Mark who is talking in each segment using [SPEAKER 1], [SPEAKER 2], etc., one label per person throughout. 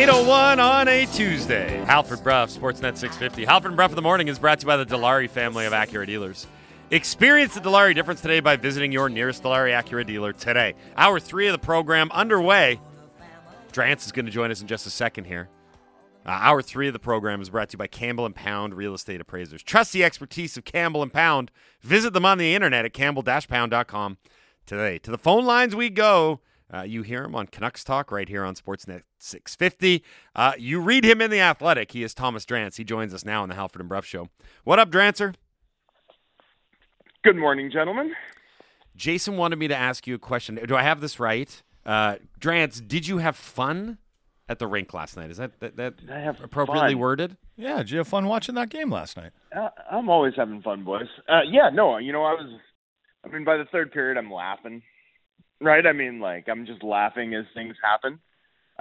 [SPEAKER 1] 801 on a Tuesday. Halford Bruff, Sportsnet 650. Halford Bruff of the Morning is brought to you by the Dilawri family of Acura dealers. Experience the Dilawri difference today by visiting your nearest Dilawri Acura dealer today. Hour three of the program underway. Drance is going to join us in just a second here. Uh, hour three of the program is brought to you by Campbell and Pound Real Estate Appraisers. Trust the expertise of Campbell and Pound. Visit them on the internet at campbell-pound.com today. To the phone lines we go. Uh, you hear him on Canucks Talk right here on Sportsnet 650. Uh, you read him in The Athletic. He is Thomas Drance. He joins us now on the Halford and Bruff Show. What up, Drancer?
[SPEAKER 2] Good morning, gentlemen.
[SPEAKER 1] Jason wanted me to ask you a question. Do I have this right? Uh, Drance, did you have fun at the rink last night? Is that that, that
[SPEAKER 2] I have
[SPEAKER 1] appropriately
[SPEAKER 2] fun.
[SPEAKER 1] worded?
[SPEAKER 3] Yeah, did you have fun watching that game last night?
[SPEAKER 2] Uh, I'm always having fun, boys. Uh, yeah, no, you know, I was. I mean, by the third period, I'm laughing. Right? I mean, like I'm just laughing as things happen.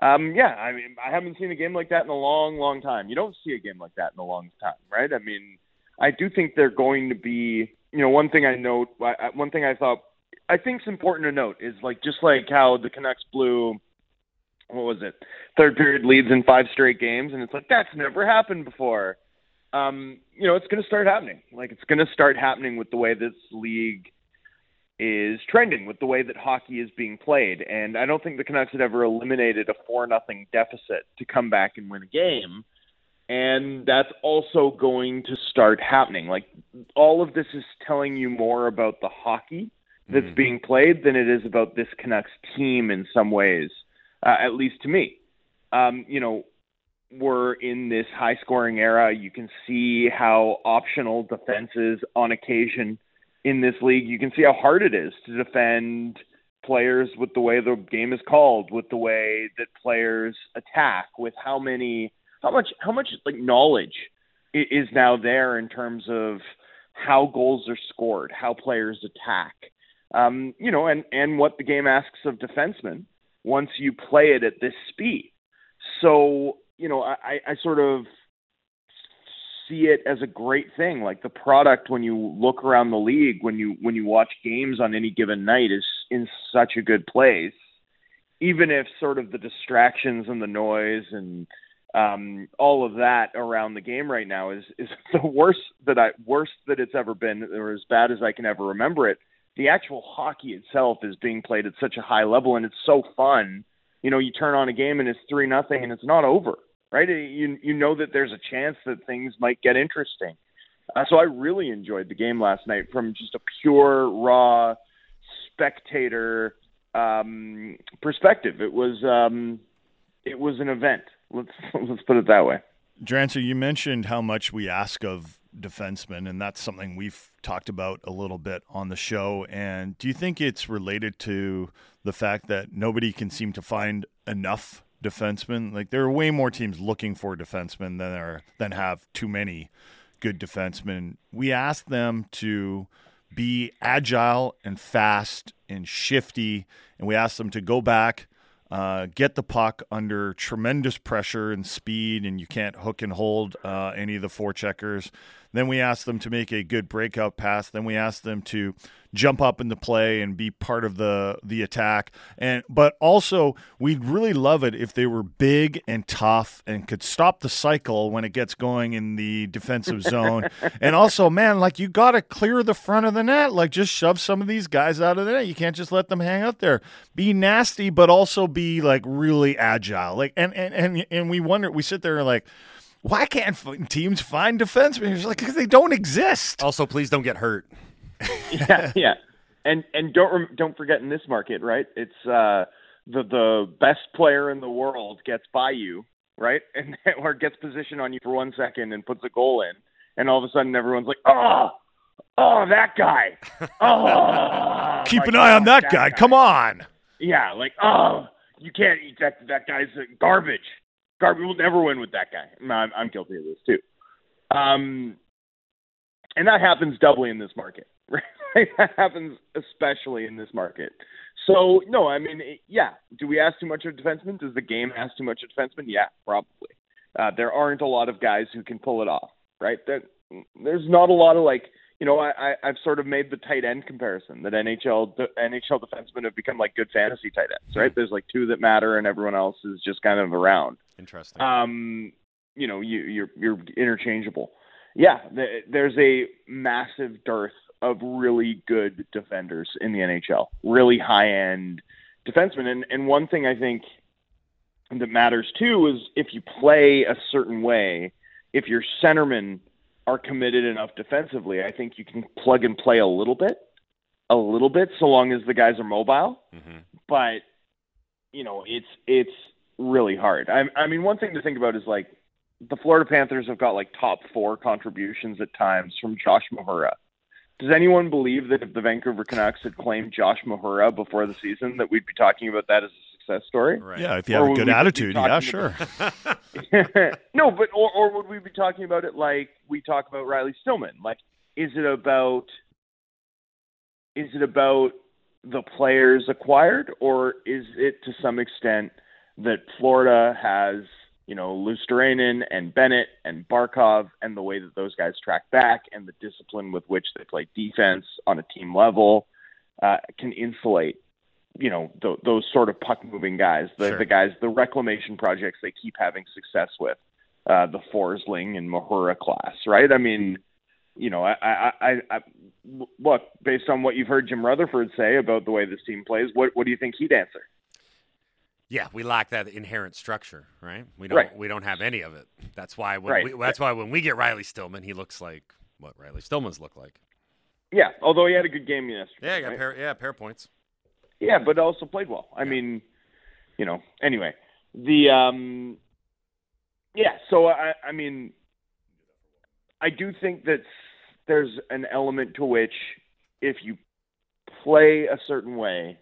[SPEAKER 2] Um, yeah, I mean, I haven't seen a game like that in a long, long time. You don't see a game like that in a long time, right? I mean, I do think they're going to be. You know, one thing I note, one thing I thought, I think it's important to note is like just like how the Canucks blew. What was it? Third period leads in five straight games, and it's like that's never happened before. Um, you know, it's going to start happening. Like it's going to start happening with the way this league is trending with the way that hockey is being played. And I don't think the Canucks had ever eliminated a four nothing deficit to come back and win a game. And that's also going to start happening. Like all of this is telling you more about the hockey that's
[SPEAKER 1] Mhm.
[SPEAKER 2] being played than it is about this Canucks team in some ways, uh, at least to me. Um, you know, we're in this high scoring era. You can see how optional defenses on occasion in this league. You can see how hard it is to defend players with the way the game is called, with the way that players attack, with how many, how much, how much like knowledge is now there in terms of how goals are scored, how players attack, um, you know, and and what the game asks of defensemen once you play it at this speed. So you know, I, I sort of see it as a great thing. Like the product when you look around the league, when you when you watch games on any given night, is in such a good place. Even if sort of the distractions and the noise and um, all of that around the game right now is is the worst that I worst that it's ever been, or as bad as I can ever remember it. The actual hockey itself is being played at such a high level, and it's so fun. You know, you turn on a game and it's three nothing, and it's not over right? You you know that there's a chance that things might get interesting. Uh, so I really enjoyed the game last night from just a pure raw spectator um, perspective. It was um, it was an event. Let's let's put it that way.
[SPEAKER 3] Drancer, you mentioned how much we ask of defensemen, and that's something we've talked about a little bit on the show. And do you think it's related to the fact that nobody can seem to find enough defensemen? Like there are way more teams looking for defensemen than are than have too many good defensemen. We ask them to be agile and fast and shifty, and we ask them to go back uh, get the puck under tremendous pressure and speed, and you can't hook and hold uh, any of the forecheckers. Then we ask them to make a good breakout pass. Then we ask them to jump up into play and be part of the the attack. And but also we'd really love it if they were big and tough and could stop the cycle when it gets going in the defensive zone. and also, man, like you got to clear the front of the net. Like just shove some of these guys out of the net. You can't just let them hang out there. Be nasty, but also be like really agile. Like and and and, and we wonder. We sit there and like. Why can't f- teams find defensemen? It's like because they don't exist.
[SPEAKER 1] Also, please don't get hurt.
[SPEAKER 2] yeah, yeah, and and don't rem- don't forget in this market, right? It's uh, the the best player in the world gets by you, right, and or gets position on you for one second and puts a goal in, and all of a sudden everyone's like, oh, oh, that guy, oh,
[SPEAKER 3] Keep
[SPEAKER 2] my
[SPEAKER 3] an eye on
[SPEAKER 2] God,
[SPEAKER 3] that guy. Come on.
[SPEAKER 2] Yeah, like oh, you can't eat that. That guy's uh, garbage. Garbage. We'll never win with that guy. I'm, I'm guilty of this too. Um, and that happens doubly in this market. Right? that happens especially in this market. So no, I mean, it, yeah. Do we ask too much of defensemen? Does the game ask too much of defensemen? Yeah, probably. Uh, there aren't a lot of guys who can pull it off. Right? There, there's not a lot of like you know, I, I I've sort of made the tight end comparison that NHL NHL defensemen have become like good fantasy tight ends, right? There's like two that matter, and everyone else is just kind of around.
[SPEAKER 1] Interesting.
[SPEAKER 2] Um, you know, you, you're you're interchangeable. Yeah, the, there's a massive dearth of really good defenders in the NHL, really high end defensemen. And and one thing I think that matters too is if you play a certain way, if your centermen are committed enough defensively, I think you can plug and play a little bit, a little bit, so long as the guys are mobile.
[SPEAKER 1] mm-hmm.
[SPEAKER 2] But you know, it's it's really hard. I, I mean, one thing to think about is like the Florida Panthers have got like top four contributions at times from Josh Mahura. Does anyone believe that if the Vancouver Canucks had claimed Josh Mahura before the season, that we'd be talking about that as a success story?
[SPEAKER 1] Right.
[SPEAKER 3] Yeah, if you
[SPEAKER 2] Or
[SPEAKER 3] have a good
[SPEAKER 2] we just be
[SPEAKER 3] attitude, yeah,
[SPEAKER 2] talking
[SPEAKER 3] sure.
[SPEAKER 2] no, but or or would we be talking about it like we talk about Riley Stillman? Like, is it about is it about the players acquired, or is it to some extent that Florida has you know Luostarinen and Bennett and Barkov and the way that those guys track back and the discipline with which they play defense on a team level uh, can insulate you know th- those sort of puck moving guys, the
[SPEAKER 1] Sure.
[SPEAKER 2] the guys, the reclamation projects they keep having success with, uh, the Forsling and Mahura class, right? I mean, you know, I, I, I, I look based on what you've heard Jim Rutherford say about the way this team plays. What what do you think he'd answer?
[SPEAKER 1] Yeah, we lack that inherent structure, right? We don't.
[SPEAKER 2] Right.
[SPEAKER 1] We don't have any of it. That's why. When
[SPEAKER 2] Right.
[SPEAKER 1] we, that's why when we get Riley Stillman, he looks like what Riley Stillman's look like.
[SPEAKER 2] Yeah, although he had a good game yesterday.
[SPEAKER 1] Yeah, he got
[SPEAKER 2] right?
[SPEAKER 1] pair. Yeah, pair points.
[SPEAKER 2] Yeah, but also played well. I
[SPEAKER 1] Yeah.
[SPEAKER 2] mean, you know. Anyway, the um, yeah. So I, I mean, I do think that there's an element to which if you play a certain way,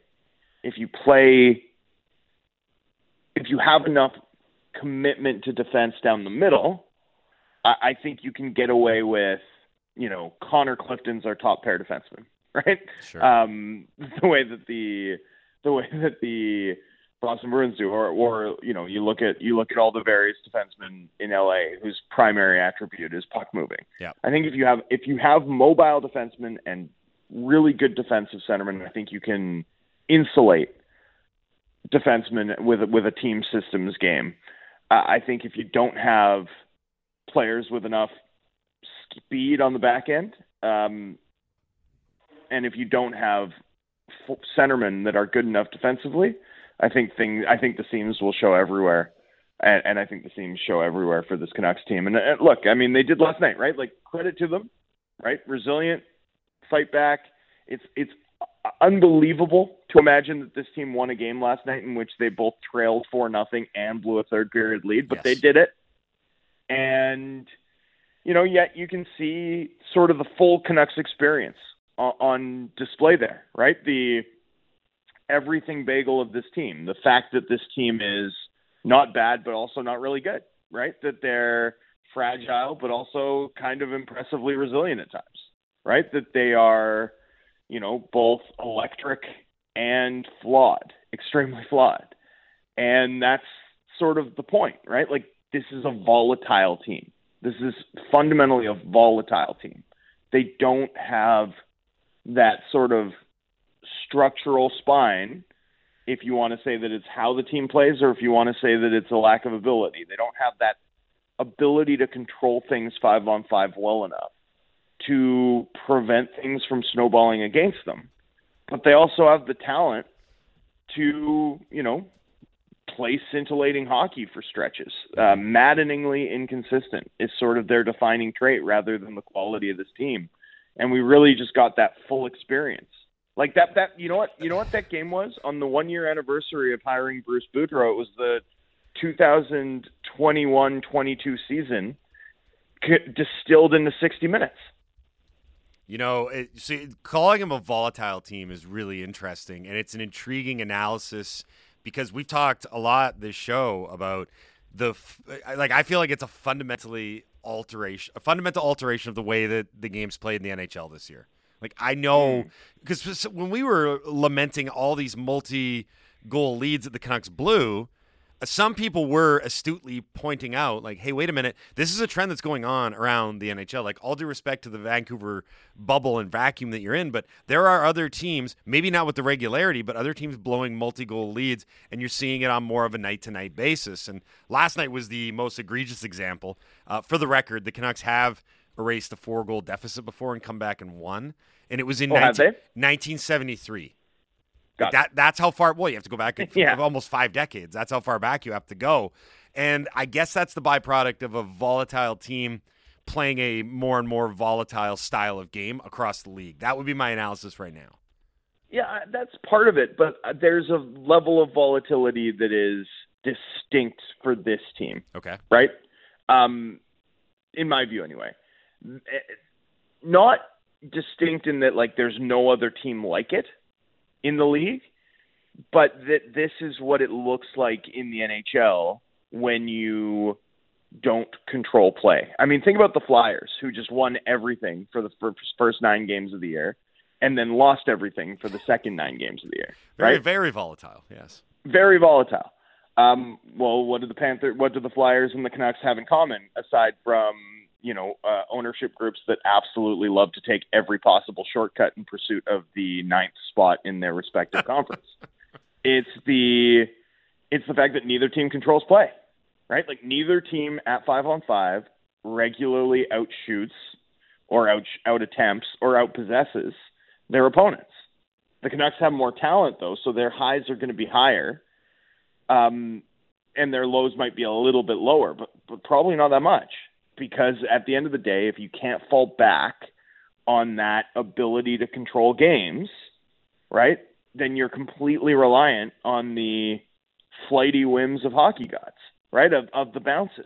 [SPEAKER 2] if you play, if you have enough commitment to defense down the middle, I, I think you can get away with, you know, Connor Clifton's our top pair defenseman, right?
[SPEAKER 1] Sure.
[SPEAKER 2] um, the way that the the way that the Boston Bruins do, or or you know, you look at you look at all the various defensemen in LA whose primary attribute is puck moving.
[SPEAKER 1] Yeah.
[SPEAKER 2] I think if you have if you have mobile defensemen and really good defensive centermen, I think you can insulate defensemen with with a team systems game. I think if you don't have players with enough speed on the back end, um, and if you don't have centermen that are good enough defensively, I think thing I think the seams will show everywhere, and, and I think the seams show everywhere for this Canucks team. And, uh look, I mean, they did last night, right? Like credit to them, right? Resilient, fight back. It's it's unbelievable to imagine that this team won a game last night in which they both trailed for nothing and blew a third period lead, but
[SPEAKER 1] Yes.
[SPEAKER 2] they did it. And you know, yet you can see sort of the full Canucks experience on, on display there, right? The everything bagel of this team. The fact that this team is not bad, but also not really good, right? That they're fragile, but also kind of impressively resilient at times, right? That they are, you know, both electric and flawed, extremely flawed. And that's sort of the point, right? Like, this is a volatile team. This is fundamentally a volatile team. They don't have that sort of structural spine if you want to say that it's how the team plays or if you want to say that it's a lack of ability. They don't have that ability to control things five on five well enough to prevent things from snowballing against them. But they also have the talent to, you know, play scintillating hockey for stretches. Uh, maddeningly inconsistent is sort of their defining trait rather than the quality of this team. And we really just got that full experience. Like that, that you know what you know what that game was on the one year anniversary of hiring Bruce Boudreau. It was the 2021-22 season distilled into 60 minutes.
[SPEAKER 1] You know, it, see, calling him a volatile team is really interesting, and it's an intriguing analysis because we've talked a lot this show about the f- like. I feel like it's a fundamentally alteration, a fundamental alteration of the way that the game's played in the NHL this year. Like I know hmm. because when we were lamenting all these multi-goal leads that the Canucks blew, some people were astutely pointing out, like, hey, wait a minute, this is a trend that's going on around the NHL. Like, all due respect to the Vancouver bubble and vacuum that you're in, but there are other teams, maybe not with the regularity, but other teams blowing multi goal leads, and you're seeing it on more of a night to night basis. And last night was the most egregious example. Uh, for the record, the Canucks have erased a four goal deficit before and come back and won. And it was in
[SPEAKER 2] oh,
[SPEAKER 1] 19, 1973. Like that that's how far. Well, you have to go back yeah. almost five decades. That's how far back you have to go. And I guess that's the byproduct of a volatile team playing a more and more volatile style of game across the league. That would be my analysis right now.
[SPEAKER 2] Yeah, that's part of it, but uh, there's a level of volatility that is distinct for this team.
[SPEAKER 1] Okay.
[SPEAKER 2] Right? Um, in my view, anyway. Eh, not distinct in that, like, there's no other team like it in the league, but that this is what it looks like in the NHL when you don't control play. I mean, think about the Flyers who just won everything for the first 9 games of the year and then lost everything for the second 9 games of the year,
[SPEAKER 1] right?
[SPEAKER 2] Very
[SPEAKER 1] very volatile, yes.
[SPEAKER 2] Very volatile. Um, well, what do the Panther what do the Flyers and the Canucks have in common aside from you know uh, ownership groups that absolutely love to take every possible shortcut in pursuit of the ninth spot in their respective conference. It's the it's the fact that neither team controls play, right? Like neither team at five on five regularly outshoots or out out attempts or out possesses their opponents. The Canucks have more talent though, so their highs are going to be higher, um, and their lows might be a little bit lower, but but probably not that much because at the end of the day, if you can't fall back on that ability to control games, right, then you're completely reliant on the flighty whims of hockey gods, right, of, of the bounces.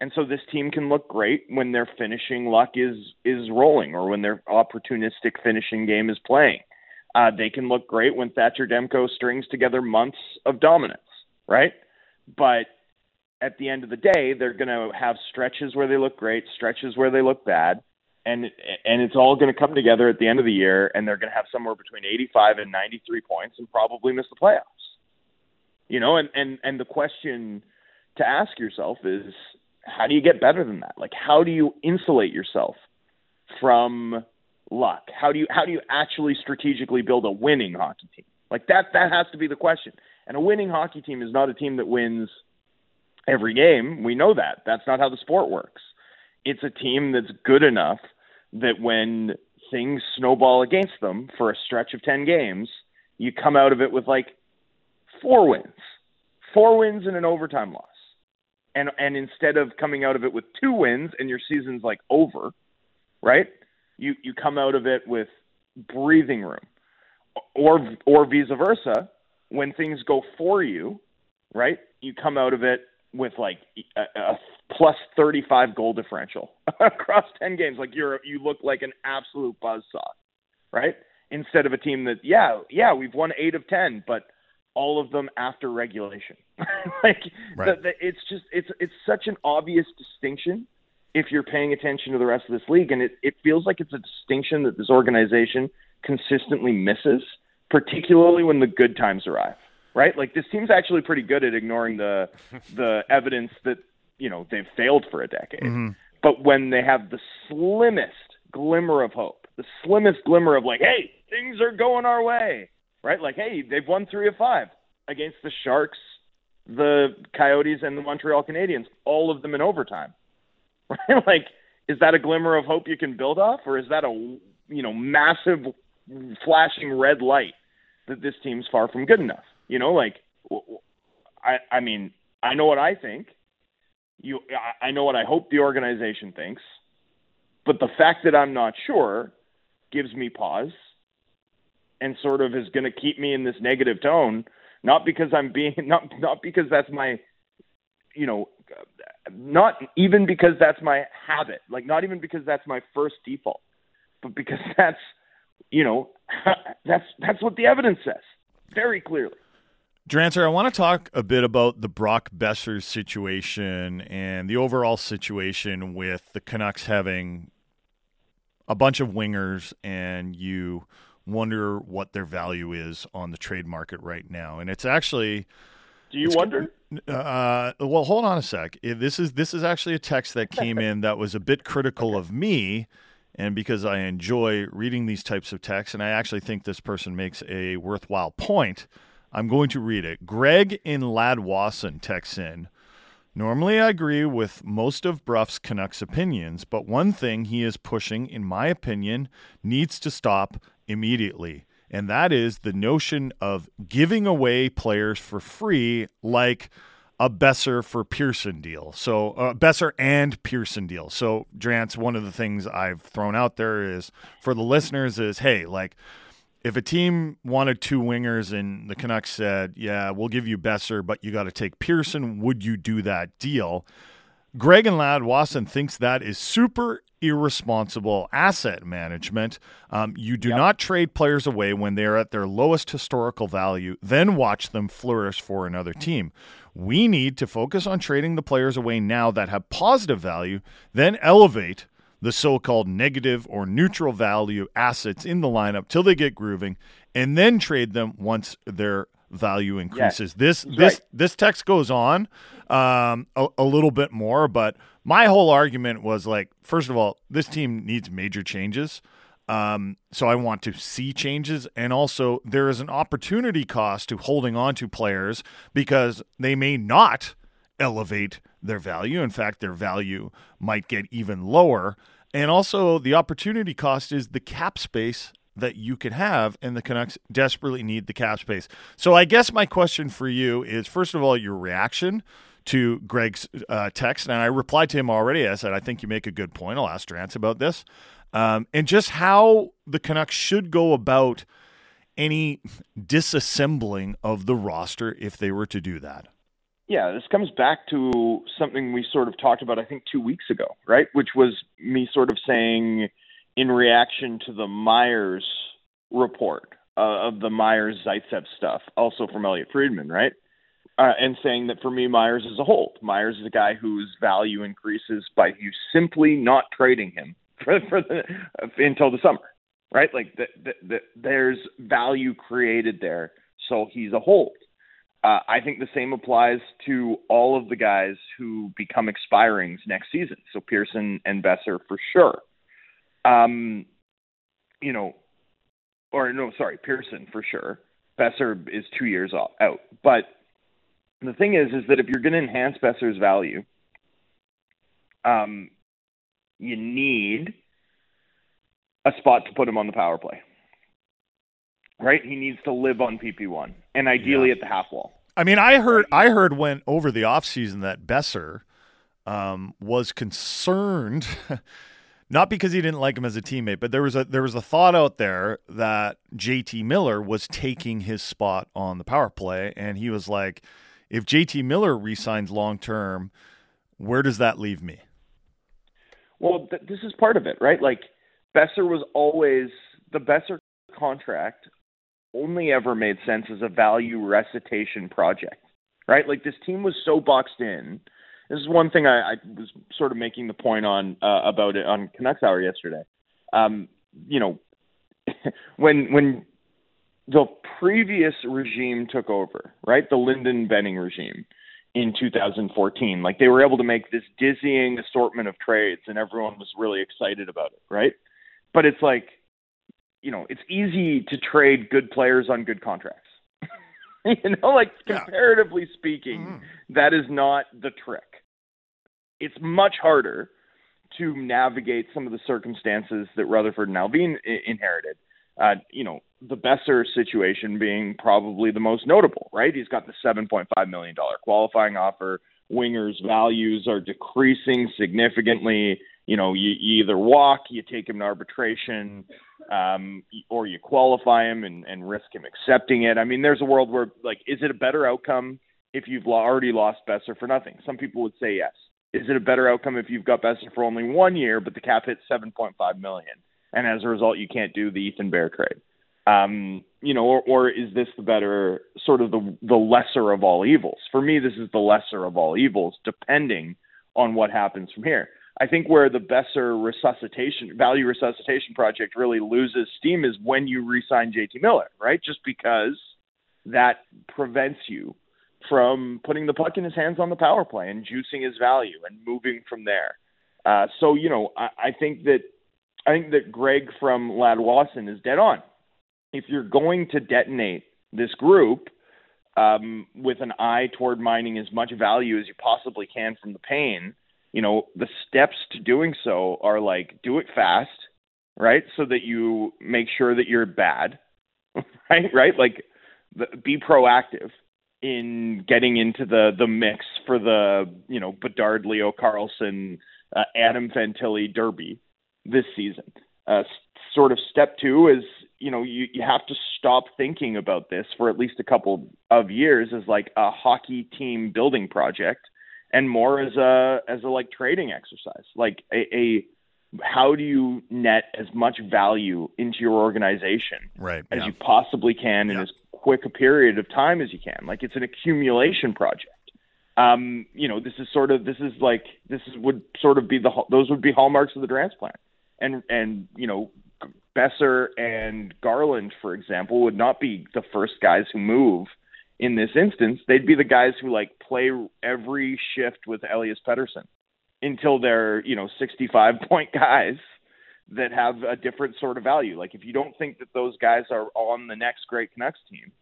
[SPEAKER 2] And so this team can look great when their finishing luck is is rolling or when their opportunistic finishing game is playing. Uh, they can look great when Thatcher Demko strings together months of dominance, right? But at the end of the day, they're going to have stretches where they look great, stretches where they look bad, and and it's all going to come together at the end of the year, and they're going to have somewhere between 85 and 93 points, and probably miss the playoffs. You know, and and and the question to ask yourself is, how do you get better than that? Like, how do you insulate yourself from luck? How do you how do you actually strategically build a winning hockey team? Like that that has to be the question. And a winning hockey team is not a team that wins every game. We know that. That's not how the sport works. It's a team that's good enough that when things snowball against them for a stretch of 10 games, you come out of it with like four wins. Four wins and an overtime loss. And and instead of coming out of it with two wins and your season's like over, right? You you come out of it with breathing room. Or or vice versa, when things go for you, right? You come out of it with like a, a plus 35 goal differential across 10 games. Like you're you look like an absolute buzzsaw, right? Instead of a team that yeah yeah we've won eight of 10, but all of them after regulation. like right. the, the, it's just it's it's such an obvious distinction if you're paying attention to the rest of this league, and it it feels like it's a distinction that this organization consistently misses, particularly when the good times arrive right? Like this team's actually pretty good at ignoring the the evidence that you know they've failed for a decade. Mm-hmm. But when they have the slimmest glimmer of hope, the slimmest glimmer of like, hey, things are going our way, right? Like, hey, they've won three of five against the Sharks, the Coyotes, and the Montreal Canadiens, all of them in overtime, right? Like, is that a glimmer of hope you can build off, or is that a you know massive flashing red light that this team's far from good enough? You know, like I I mean, I know what I think. You I know what I hope the organization thinks. But the fact that I'm not sure gives me pause and sort of is going to keep me in this negative tone not because I'm being not not because that's my you know not even because that's my habit like not even because that's my first default but because that's you know that's that's what the evidence says very clearly
[SPEAKER 3] Drancer, I want to talk a bit about the Brock Boeser situation and the overall situation with the Canucks having a bunch of wingers and you wonder what their value is on the trade market right now. And it's actually
[SPEAKER 2] Do you wonder?
[SPEAKER 3] Uh, well, hold on a sec. This is this is actually a text that came in that was a bit critical of me, and because I enjoy reading these types of texts, and I actually think this person makes a worthwhile point, I'm going to read it. Greg in Ladwasson texts in. Normally, I agree with most of Bruff's Canucks opinions, but one thing he is pushing, in my opinion, needs to stop immediately and that is the notion of giving away players for free, like a Boeser for Pearson deal. So uh, Boeser and Pearson deal. So Drance, one of the things I've thrown out there is for the listeners is, hey, like if a team wanted two wingers and the Canucks said, yeah, we'll give you Boeser, but you got to take Pearson, would you do that deal? Greg and Lad Wasson thinks that is super irresponsible asset management. Um, you do yep. not trade players away when they are at their lowest historical value, then watch them flourish for another team. We need to focus on trading the players away now that have positive value, then elevate the so called negative or neutral value assets in the lineup till they get grooving, and then trade them once their value increases. This this right. this text goes on um, a, a little bit more, but my whole argument was like, first of all, this team needs major changes. Um, so I want to see changes, and also there is an opportunity cost to holding on to players because they may not elevate their value. In fact, their value might get even lower. And also, the opportunity cost is the cap space that you could have, and the Canucks desperately need the cap space. So, I guess my question for you is first of all, your reaction to Greg's uh, text, and I replied to him already. I said, I think you make a good point. I'll ask Drance about this. Um, and just how the Canucks should go about any disassembling of the roster if they were to do that.
[SPEAKER 2] Yeah, this comes back to something we sort of talked about, I think, two weeks ago, right? Which was me sort of saying, in reaction to the Myers report uh, of the Myers Zaitsev stuff, also from Elliotte Friedman, right? Uh, and saying that for me, Myers is a hold. Myers is a guy whose value increases by you simply not trading him for, for the, until the summer, right? Like the, the, there's value created there, so he's a hold. Uh, I think the same applies to all of the guys who become expirings next season. So Pearson and Boeser for sure. Um, you know, or no, sorry, Pearson for sure. Boeser is two years out. But the thing is, is that if you're going to enhance Boeser's value, um, you need a spot to put him on the power play. Right? He needs to live on PP1 and ideally yeah. at the half wall.
[SPEAKER 3] I mean, I heard I heard when over the offseason that Boeser um, was concerned not because he didn't like him as a teammate, but there was a there was a thought out there that JT Miller was taking his spot on the power play, and he was like, if JT Miller resigns long term, where does that leave me?
[SPEAKER 2] Well, th- this is part of it, right? Like Boeser was always the Boeser contract only ever made sense as a value recitation project, right? Like this team was so boxed in this is one thing I, I was sort of making the point on uh, about it on Canucks Hour yesterday. Um, you know, when when the previous regime took over, right, the Linden Benning regime in 2014, like they were able to make this dizzying assortment of trades, and everyone was really excited about it, right? But it's like, you know, it's easy to trade good players on good contracts. you know, like comparatively yeah. speaking, mm-hmm. that is not the trick it's much harder to navigate some of the circumstances that Rutherford and Allvin inherited. Uh, you know, the Boeser situation being probably the most notable, right? He's got the $7.5 million qualifying offer. Wingers' values are decreasing significantly. You know, you, you either walk, you take him to arbitration, um, or you qualify him and, and risk him accepting it. I mean, there's a world where, like, is it a better outcome if you've already lost Boeser for nothing? Some people would say yes. Is it a better outcome if you've got Boeser for only one year, but the cap hits 7.5 million, and as a result, you can't do the Ethan Bear trade? Um, you know, or, or is this the better sort of the the lesser of all evils? For me, this is the lesser of all evils, depending on what happens from here. I think where the Boeser resuscitation value resuscitation project really loses steam is when you re-sign JT Miller, right? Just because that prevents you from putting the puck in his hands on the power play and juicing his value and moving from there. Uh, so you know, I, I think that I think that Greg from Ladwasson is dead on. If you're going to detonate this group um, with an eye toward mining as much value as you possibly can from the pain, you know, the steps to doing so are like do it fast, right? So that you make sure that you're bad, right? Right? Like the, be proactive in getting into the the mix for the you know Bedard, Leo Carlsson, uh, Adam Fantilli Derby this season. Uh, sort of step two is you know you you have to stop thinking about this for at least a couple of years as like a hockey team building project and more as a as a like trading exercise like a, a how do you net as much value into your organization
[SPEAKER 3] right,
[SPEAKER 2] as
[SPEAKER 3] yeah.
[SPEAKER 2] you possibly can in
[SPEAKER 3] Yeah.
[SPEAKER 2] as quick a period of time as you can like it's an accumulation project um you know this is sort of this is like this is, would sort of be the those would be hallmarks of the transplant and and you know Boeser and Garland for example would not be the first guys who move in this instance they'd be the guys who like play every shift with Elias Pettersson until they're you know 65 point guys that have a different sort of value. Like if you don't think that those guys are on the next great Canucks team,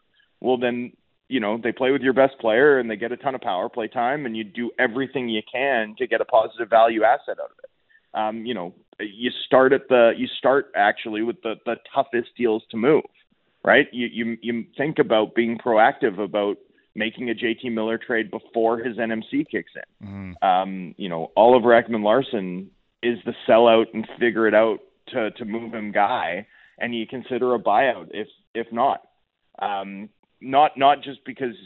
[SPEAKER 2] well then you know they play with your best player and they get a ton of power play time, and you do everything you can to get a positive value asset out of it. Um, you know, you start at the you start actually with the the toughest deals to move, right? You you you think about being proactive about making a JT Miller trade before his NMC kicks in
[SPEAKER 3] Mhm.
[SPEAKER 2] um, you know, Oliver Ekman Larsson is the sellout and figure it out to to move him guy, and you consider a buyout if if not. Um, not not just because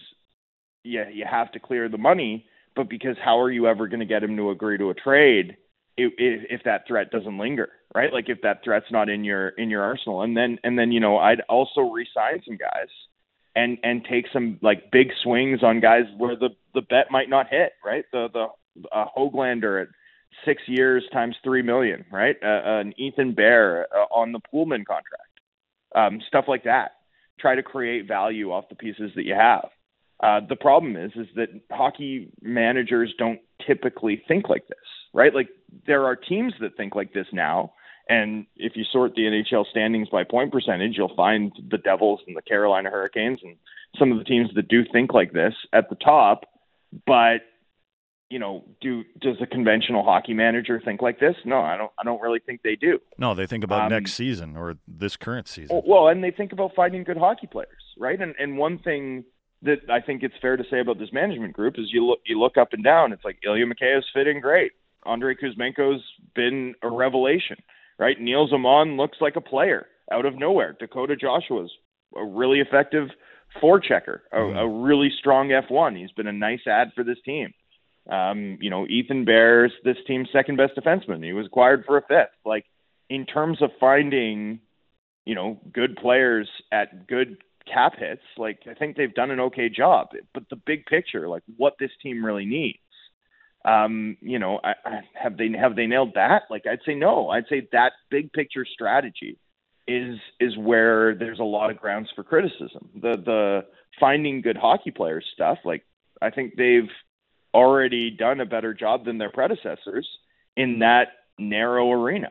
[SPEAKER 2] yeah you have to clear the money, but because how are you ever going to get him to agree to a trade if, if that threat doesn't linger, right? Like if that threat's not in your in your arsenal, and then and then you know I'd also re-sign some guys and and take some like big swings on guys where the the bet might not hit, right? The the Hoglander at six years times three million, right? Uh, an Ethan Bear uh, on the Pullman contract, um, stuff like that. Try to create value off the pieces that you have. Uh, the problem is, is that hockey managers don't typically think like this, right? Like there are teams that think like this now, and if you sort the NHL standings by point percentage, you'll find the Devils and the Carolina Hurricanes and some of the teams that do think like this at the top. But you know, do does a conventional hockey manager think like this? No, I don't. I don't really think they do.
[SPEAKER 3] No, they think about
[SPEAKER 2] Um,
[SPEAKER 3] next season or this current season.
[SPEAKER 2] Well, and they think about finding good hockey players, right? And and one thing that I think it's fair to say about this management group is you look you look up and down. It's like Ilya Mikheyev's fitting great. Andrei Kuzmenko's been a revelation, right? Nils Åman looks like a player out of nowhere. Dakota Joshua's a really effective forechecker, a, a really strong F1. He's been a nice ad for this team. Um, you know, Ethan Bear's this team's second best defenseman. He was acquired for a fifth. Like in terms of finding, you know, good players at good cap hits, like I think they've done an okay job. But the big picture, like what this team really needs, um, you know, I, I, have they have they nailed that? Like I'd say no. I'd say that big picture strategy is is where there's a lot of grounds for criticism. The the finding good hockey players stuff, like I think they've already done a better job than their predecessors in that narrow arena.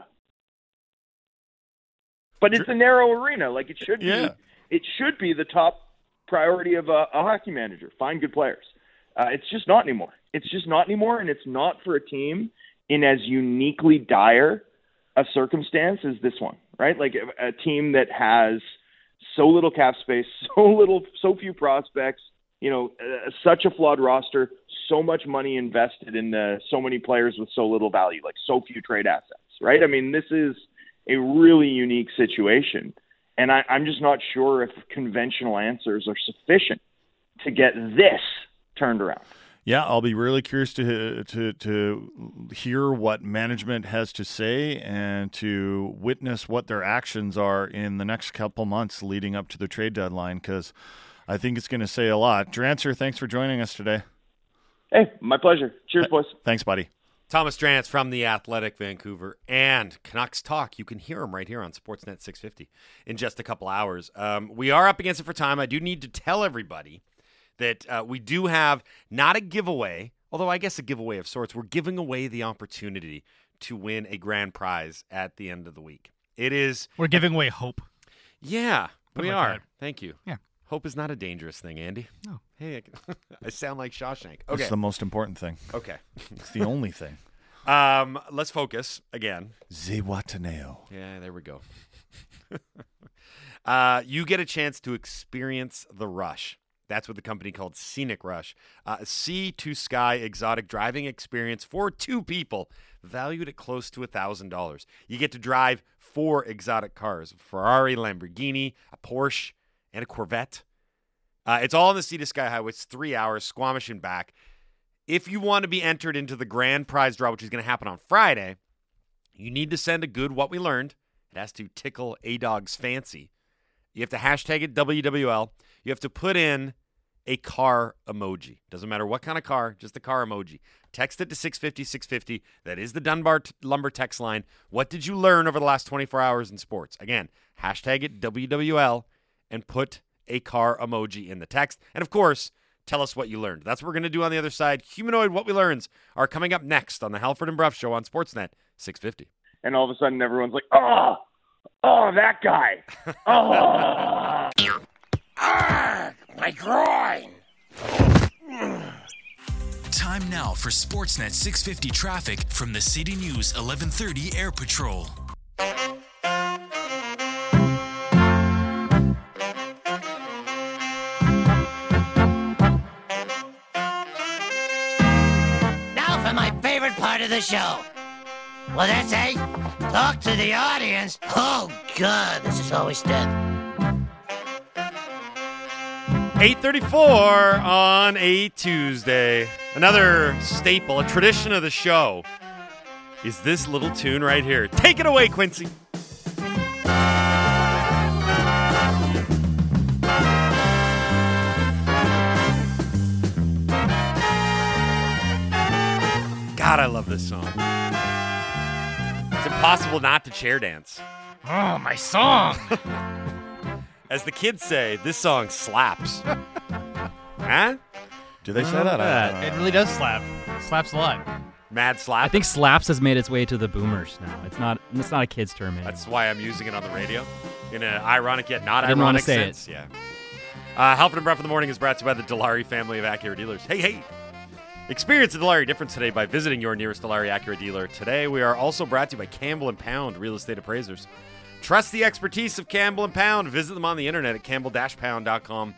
[SPEAKER 2] But it's a narrow arena, like it should be Yeah. It should be the top priority of a, a hockey manager: find good players. Uh, it's just not anymore. It's just not anymore, and it's not for a team in as uniquely dire a circumstance as this one, right? Like a, a team that has so little cap space, so little, so few prospects, you know, uh, such a flawed roster, so much money invested in uh, so many players with so little value, like so few trade assets, right? I mean, this is a really unique situation, and I, I'm just not sure if conventional answers are sufficient to get this turned around.
[SPEAKER 3] Yeah, I'll be really curious to to to hear what management has to say and to witness what their actions are in the next couple months leading up to the trade deadline because I think it's going to say a lot. Drancer, thanks for joining us today.
[SPEAKER 2] Hey, my pleasure. Cheers, boys.
[SPEAKER 3] Thanks, buddy.
[SPEAKER 1] Thomas Drance from the Athletic Vancouver and Canucks Talk. You can hear him right here on Sportsnet 650 in just a couple hours. Um, we are up against it for time. I do need to tell everybody that uh, we do have not a giveaway, although I guess a giveaway of sorts. We're giving away the opportunity to win a grand prize at the end of the week. It is,
[SPEAKER 4] We're giving away hope.
[SPEAKER 1] yeah,
[SPEAKER 4] Put
[SPEAKER 1] we
[SPEAKER 4] like
[SPEAKER 1] are.
[SPEAKER 4] that.
[SPEAKER 1] Thank you.
[SPEAKER 4] Yeah.
[SPEAKER 1] Hope is not a dangerous thing, Andy.
[SPEAKER 4] No.
[SPEAKER 1] Hey, I, I sound like Shawshank. Okay.
[SPEAKER 3] It's the most important thing.
[SPEAKER 1] okay.
[SPEAKER 3] It's the only thing.
[SPEAKER 1] Um, let's focus again.
[SPEAKER 3] Zihuatanejo.
[SPEAKER 1] Yeah, there we go. uh, you get a chance to experience the rush. That's what the company called Scenic Rush. Uh, sea to sky exotic driving experience for two people, valued at close to $1,000. You get to drive four exotic cars Ferrari, Lamborghini, a Porsche, and a Corvette. Uh, it's all on the Sea to Sky Highway. It's three hours, Squamish and back. If you want to be entered into the grand prize draw, which is going to happen on Friday, you need to send a good what we learned. It has to tickle a dog's fancy. You have to hashtag it WWL. You have to put in a car emoji. Doesn't matter what kind of car, just the car emoji. Text it to 650 650. That is the Dunbar t- Lumber text line. What did you learn over the last 24 hours in sports? Again, hashtag it WWL and put a car emoji in the text. And of course, tell us what you learned. That's what we're going to do on the other side. Humanoid What We Learns are coming up next on the Halford and Bruff Show on Sportsnet 650.
[SPEAKER 2] And all of a sudden, everyone's like, "Oh, oh, that guy! Oh, ah,
[SPEAKER 5] My groin!
[SPEAKER 6] Time now for Sportsnet 650 traffic from the City News 1130 Air Patrol.
[SPEAKER 5] Part of the show. Well, that's a talk to the audience. Oh, God, this is always dead.
[SPEAKER 1] 834 on a Tuesday. Another staple, a tradition of the show is this little tune right here. Take it away, Quincy. God, I love this song. It's impossible not to chair dance.
[SPEAKER 4] Oh, my song.
[SPEAKER 1] As the kids say, this song slaps. huh?
[SPEAKER 3] Do they say that? I don't
[SPEAKER 4] it really does slap. Slaps a lot.
[SPEAKER 1] Mad slap.
[SPEAKER 7] I think slaps has made its way to the boomers now. It's not. It's not a kids term anymore.
[SPEAKER 1] That's why I'm using it on the radio in an ironic yet not
[SPEAKER 7] I didn't wanna
[SPEAKER 1] ironic
[SPEAKER 7] say it.
[SPEAKER 1] sense. Yeah. Uh, Halford and Bruff in the morning is brought to you by the Dilawri family of Acura dealers. Hey, hey. Experience the Dilawri difference today by visiting your nearest Dilawri Acura dealer. Today, we are also brought to you by Campbell and Pound Real Estate Appraisers. Trust the expertise of Campbell and Pound. Visit them on the internet at campbell-pound.com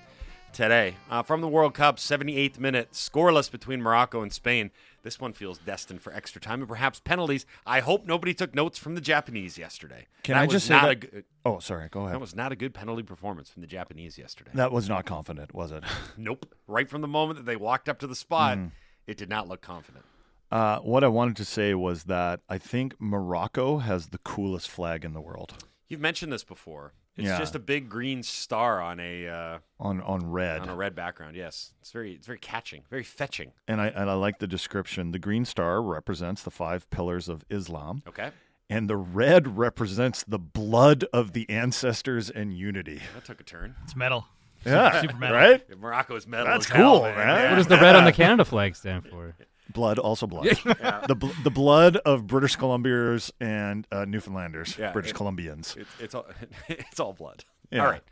[SPEAKER 1] today. Uh, from the World Cup, 78th minute, scoreless between Morocco and Spain. This one feels destined for extra time and perhaps penalties. I hope nobody took notes from the Japanese yesterday.
[SPEAKER 3] Can
[SPEAKER 1] That
[SPEAKER 3] I just say that-
[SPEAKER 1] good-
[SPEAKER 3] Oh, sorry. Go ahead.
[SPEAKER 1] that was not a good penalty performance from the Japanese yesterday.
[SPEAKER 3] That was not confident, was it?
[SPEAKER 1] Nope. Right from the moment that they walked up to the spot,
[SPEAKER 3] Mm.
[SPEAKER 1] It did not look confident.
[SPEAKER 3] Uh, what I wanted to say was that I think Morocco has the coolest flag in the world
[SPEAKER 1] You've mentioned this before. It's
[SPEAKER 3] Yeah.
[SPEAKER 1] just a big green star on a uh,
[SPEAKER 3] on on red.
[SPEAKER 1] on a red background. Yes, it's very it's very catching, very fetching.
[SPEAKER 3] And I and I like the description. The green star represents the five pillars of Islam,
[SPEAKER 1] Okay,
[SPEAKER 3] and the red represents the blood of the ancestors and unity.
[SPEAKER 1] that took a turn.
[SPEAKER 4] It's metal.
[SPEAKER 3] Yeah,
[SPEAKER 4] super metal.
[SPEAKER 3] right.
[SPEAKER 1] Morocco's metal.
[SPEAKER 3] That's
[SPEAKER 1] as hell,
[SPEAKER 3] cool, man.
[SPEAKER 7] what does the red on the Canada flag stand for?
[SPEAKER 3] Blood, also blood. The bl- the blood of British Columbians and uh, Newfoundlanders,
[SPEAKER 1] Yeah,
[SPEAKER 3] British
[SPEAKER 1] it-
[SPEAKER 3] Columbians.
[SPEAKER 1] It's, it's all it's all blood.
[SPEAKER 3] Yeah.
[SPEAKER 1] All right.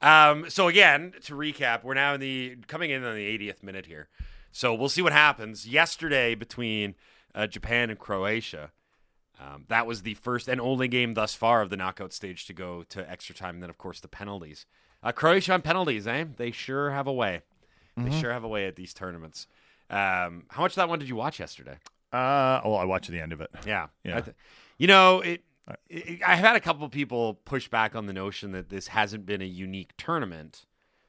[SPEAKER 1] Um, so again, to recap, we're now in the coming in on the 80th minute here. So we'll see what happens. Yesterday between uh, Japan and Croatia, um, that was the first and only game thus far of the knockout stage to go to extra time. And then, of course, the penalties. Uh, Croatia on penalties, eh? They sure have a way. They sure have a way at these tournaments. Um, how much of that one did you watch yesterday?
[SPEAKER 3] Uh, oh, I watched the end of it.
[SPEAKER 1] Yeah.
[SPEAKER 3] Yeah.
[SPEAKER 1] Th- you know, it, it, I've had a couple of people push back on the notion that this hasn't been a unique tournament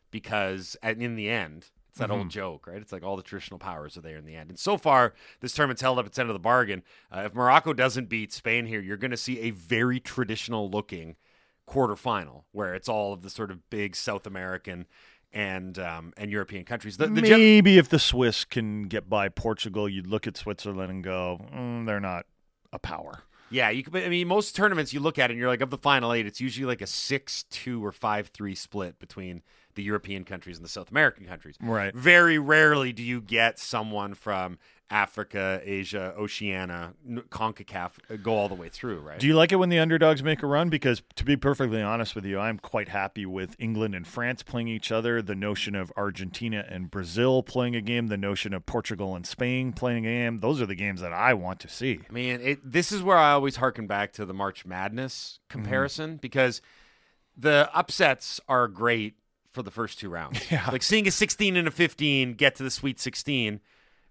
[SPEAKER 1] because, in the end, it's that old joke, right? It's like all the traditional powers are there in the end. And so far, this tournament's held up its end of the bargain. Uh, if Morocco doesn't beat Spain here, you're going to see a very traditional looking quarterfinal where it's all of the sort of big South American and um, and European countries. The, the gen-
[SPEAKER 3] Maybe if the Swiss can get by Portugal, you'd look at Switzerland and go, mm, they're not a power.
[SPEAKER 1] Yeah, you could. I mean, most tournaments you look at and you're like, of the final eight, it's usually like a six-two or five-three split between the European countries and the South American countries.
[SPEAKER 3] Right.
[SPEAKER 1] Very rarely do you get someone from Africa, Asia, Oceania, CONCACAF uh, go all the way through, right?
[SPEAKER 3] Do you like it when the underdogs make a run? Because to be perfectly honest with you, I'm quite happy with England and France playing each other. The notion of Argentina and Brazil playing a game, the notion of Portugal and Spain playing a game. Those are the games that I want to see.
[SPEAKER 1] I mean, it, this is where I always harken back to the March Madness comparison because the upsets are great for the first two rounds.
[SPEAKER 3] Yeah.
[SPEAKER 1] Like seeing a 16 and a 15 get to the Sweet 16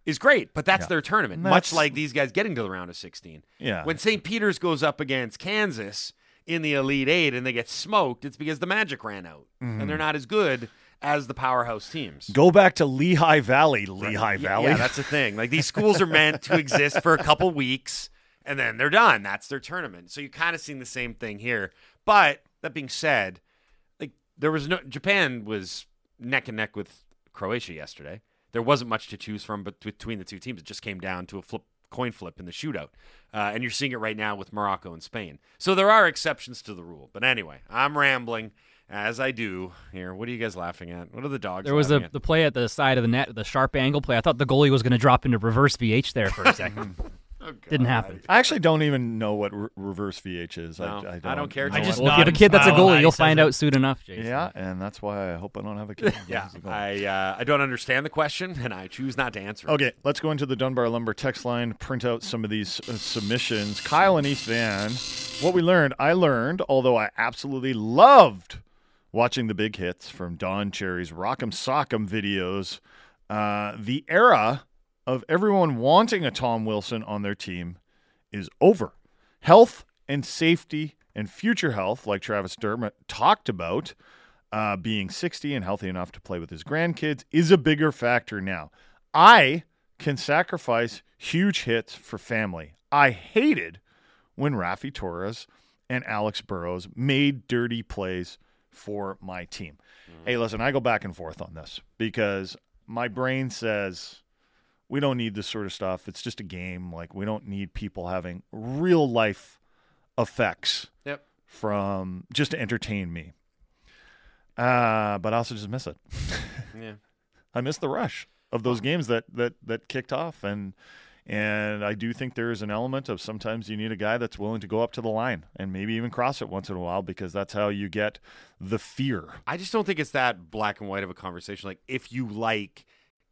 [SPEAKER 1] is great, but that's
[SPEAKER 3] Yeah.
[SPEAKER 1] their tournament,
[SPEAKER 3] And
[SPEAKER 1] much like these guys getting to the round of 16.
[SPEAKER 3] Yeah.
[SPEAKER 1] When St. Peter's goes up against Kansas in the Elite Eight and they get smoked, it's because the magic ran out
[SPEAKER 3] Mm-hmm.
[SPEAKER 1] and they're not as good as the powerhouse teams.
[SPEAKER 3] Go back to Lehigh Valley, Lehigh
[SPEAKER 1] Yeah,
[SPEAKER 3] Valley.
[SPEAKER 1] Yeah, that's the thing. Like these schools are meant to exist for a couple weeks and then they're done. That's their tournament. So you're kind of seeing the same thing here. But that being said, there was no Japan was neck and neck with Croatia yesterday. There wasn't much to choose from, but between the two teams, it just came down to a flip coin flip in the shootout. Uh, and you're seeing it right now with Morocco and Spain. So there are exceptions to the rule. But anyway, I'm rambling as I do here. What are you guys laughing at? What are the dogs?
[SPEAKER 7] There was a the play at the side of the net, the sharp angle play. I thought the goalie was going to drop into reverse VH there for a second.
[SPEAKER 1] Oh,
[SPEAKER 7] Didn't happen.
[SPEAKER 3] I actually don't even know what re- reverse VH is.
[SPEAKER 1] No,
[SPEAKER 3] I, I,
[SPEAKER 1] I
[SPEAKER 3] don't,
[SPEAKER 1] don't care
[SPEAKER 4] I just
[SPEAKER 3] what-
[SPEAKER 7] Well, if you have a kid that's a goalie, you'll find
[SPEAKER 4] says
[SPEAKER 7] out soon enough, Jason.
[SPEAKER 3] Yeah, and that's why I hope I don't have a kid.
[SPEAKER 1] Yeah,
[SPEAKER 3] As a goalie.
[SPEAKER 1] I uh, I don't understand the question, and I choose not to answer. it.
[SPEAKER 3] Okay, let's go into the Dunbar Lumber text line, print out some of these uh, submissions. Kyle and East Van, what we learned, I learned, although I absolutely loved watching the big hits from Don Cherry's Rock'em Sock'em videos, uh, the era of everyone wanting a Tom Wilson on their team is over. Health and safety and future health, like Travis Dermott talked about, uh, being 60 and healthy enough to play with his grandkids is a bigger factor now. I can sacrifice huge hits for family. I hated when Raffi Torres and Alex Burrows made dirty plays for my team. Hey, listen, I go back and forth on this because my brain says we don't need this sort of stuff. It's just a game. Like we don't need people having real life effects
[SPEAKER 1] Yep.
[SPEAKER 3] from just to entertain me. Uh, but I also just miss it.
[SPEAKER 1] Yeah.
[SPEAKER 3] I miss the rush of those games that that that kicked off and and I do think there is an element of sometimes you need a guy that's willing to go up to the line and maybe even cross it once in a while because that's how you get the fear.
[SPEAKER 1] I just don't think it's that black and white of a conversation. Like, if you like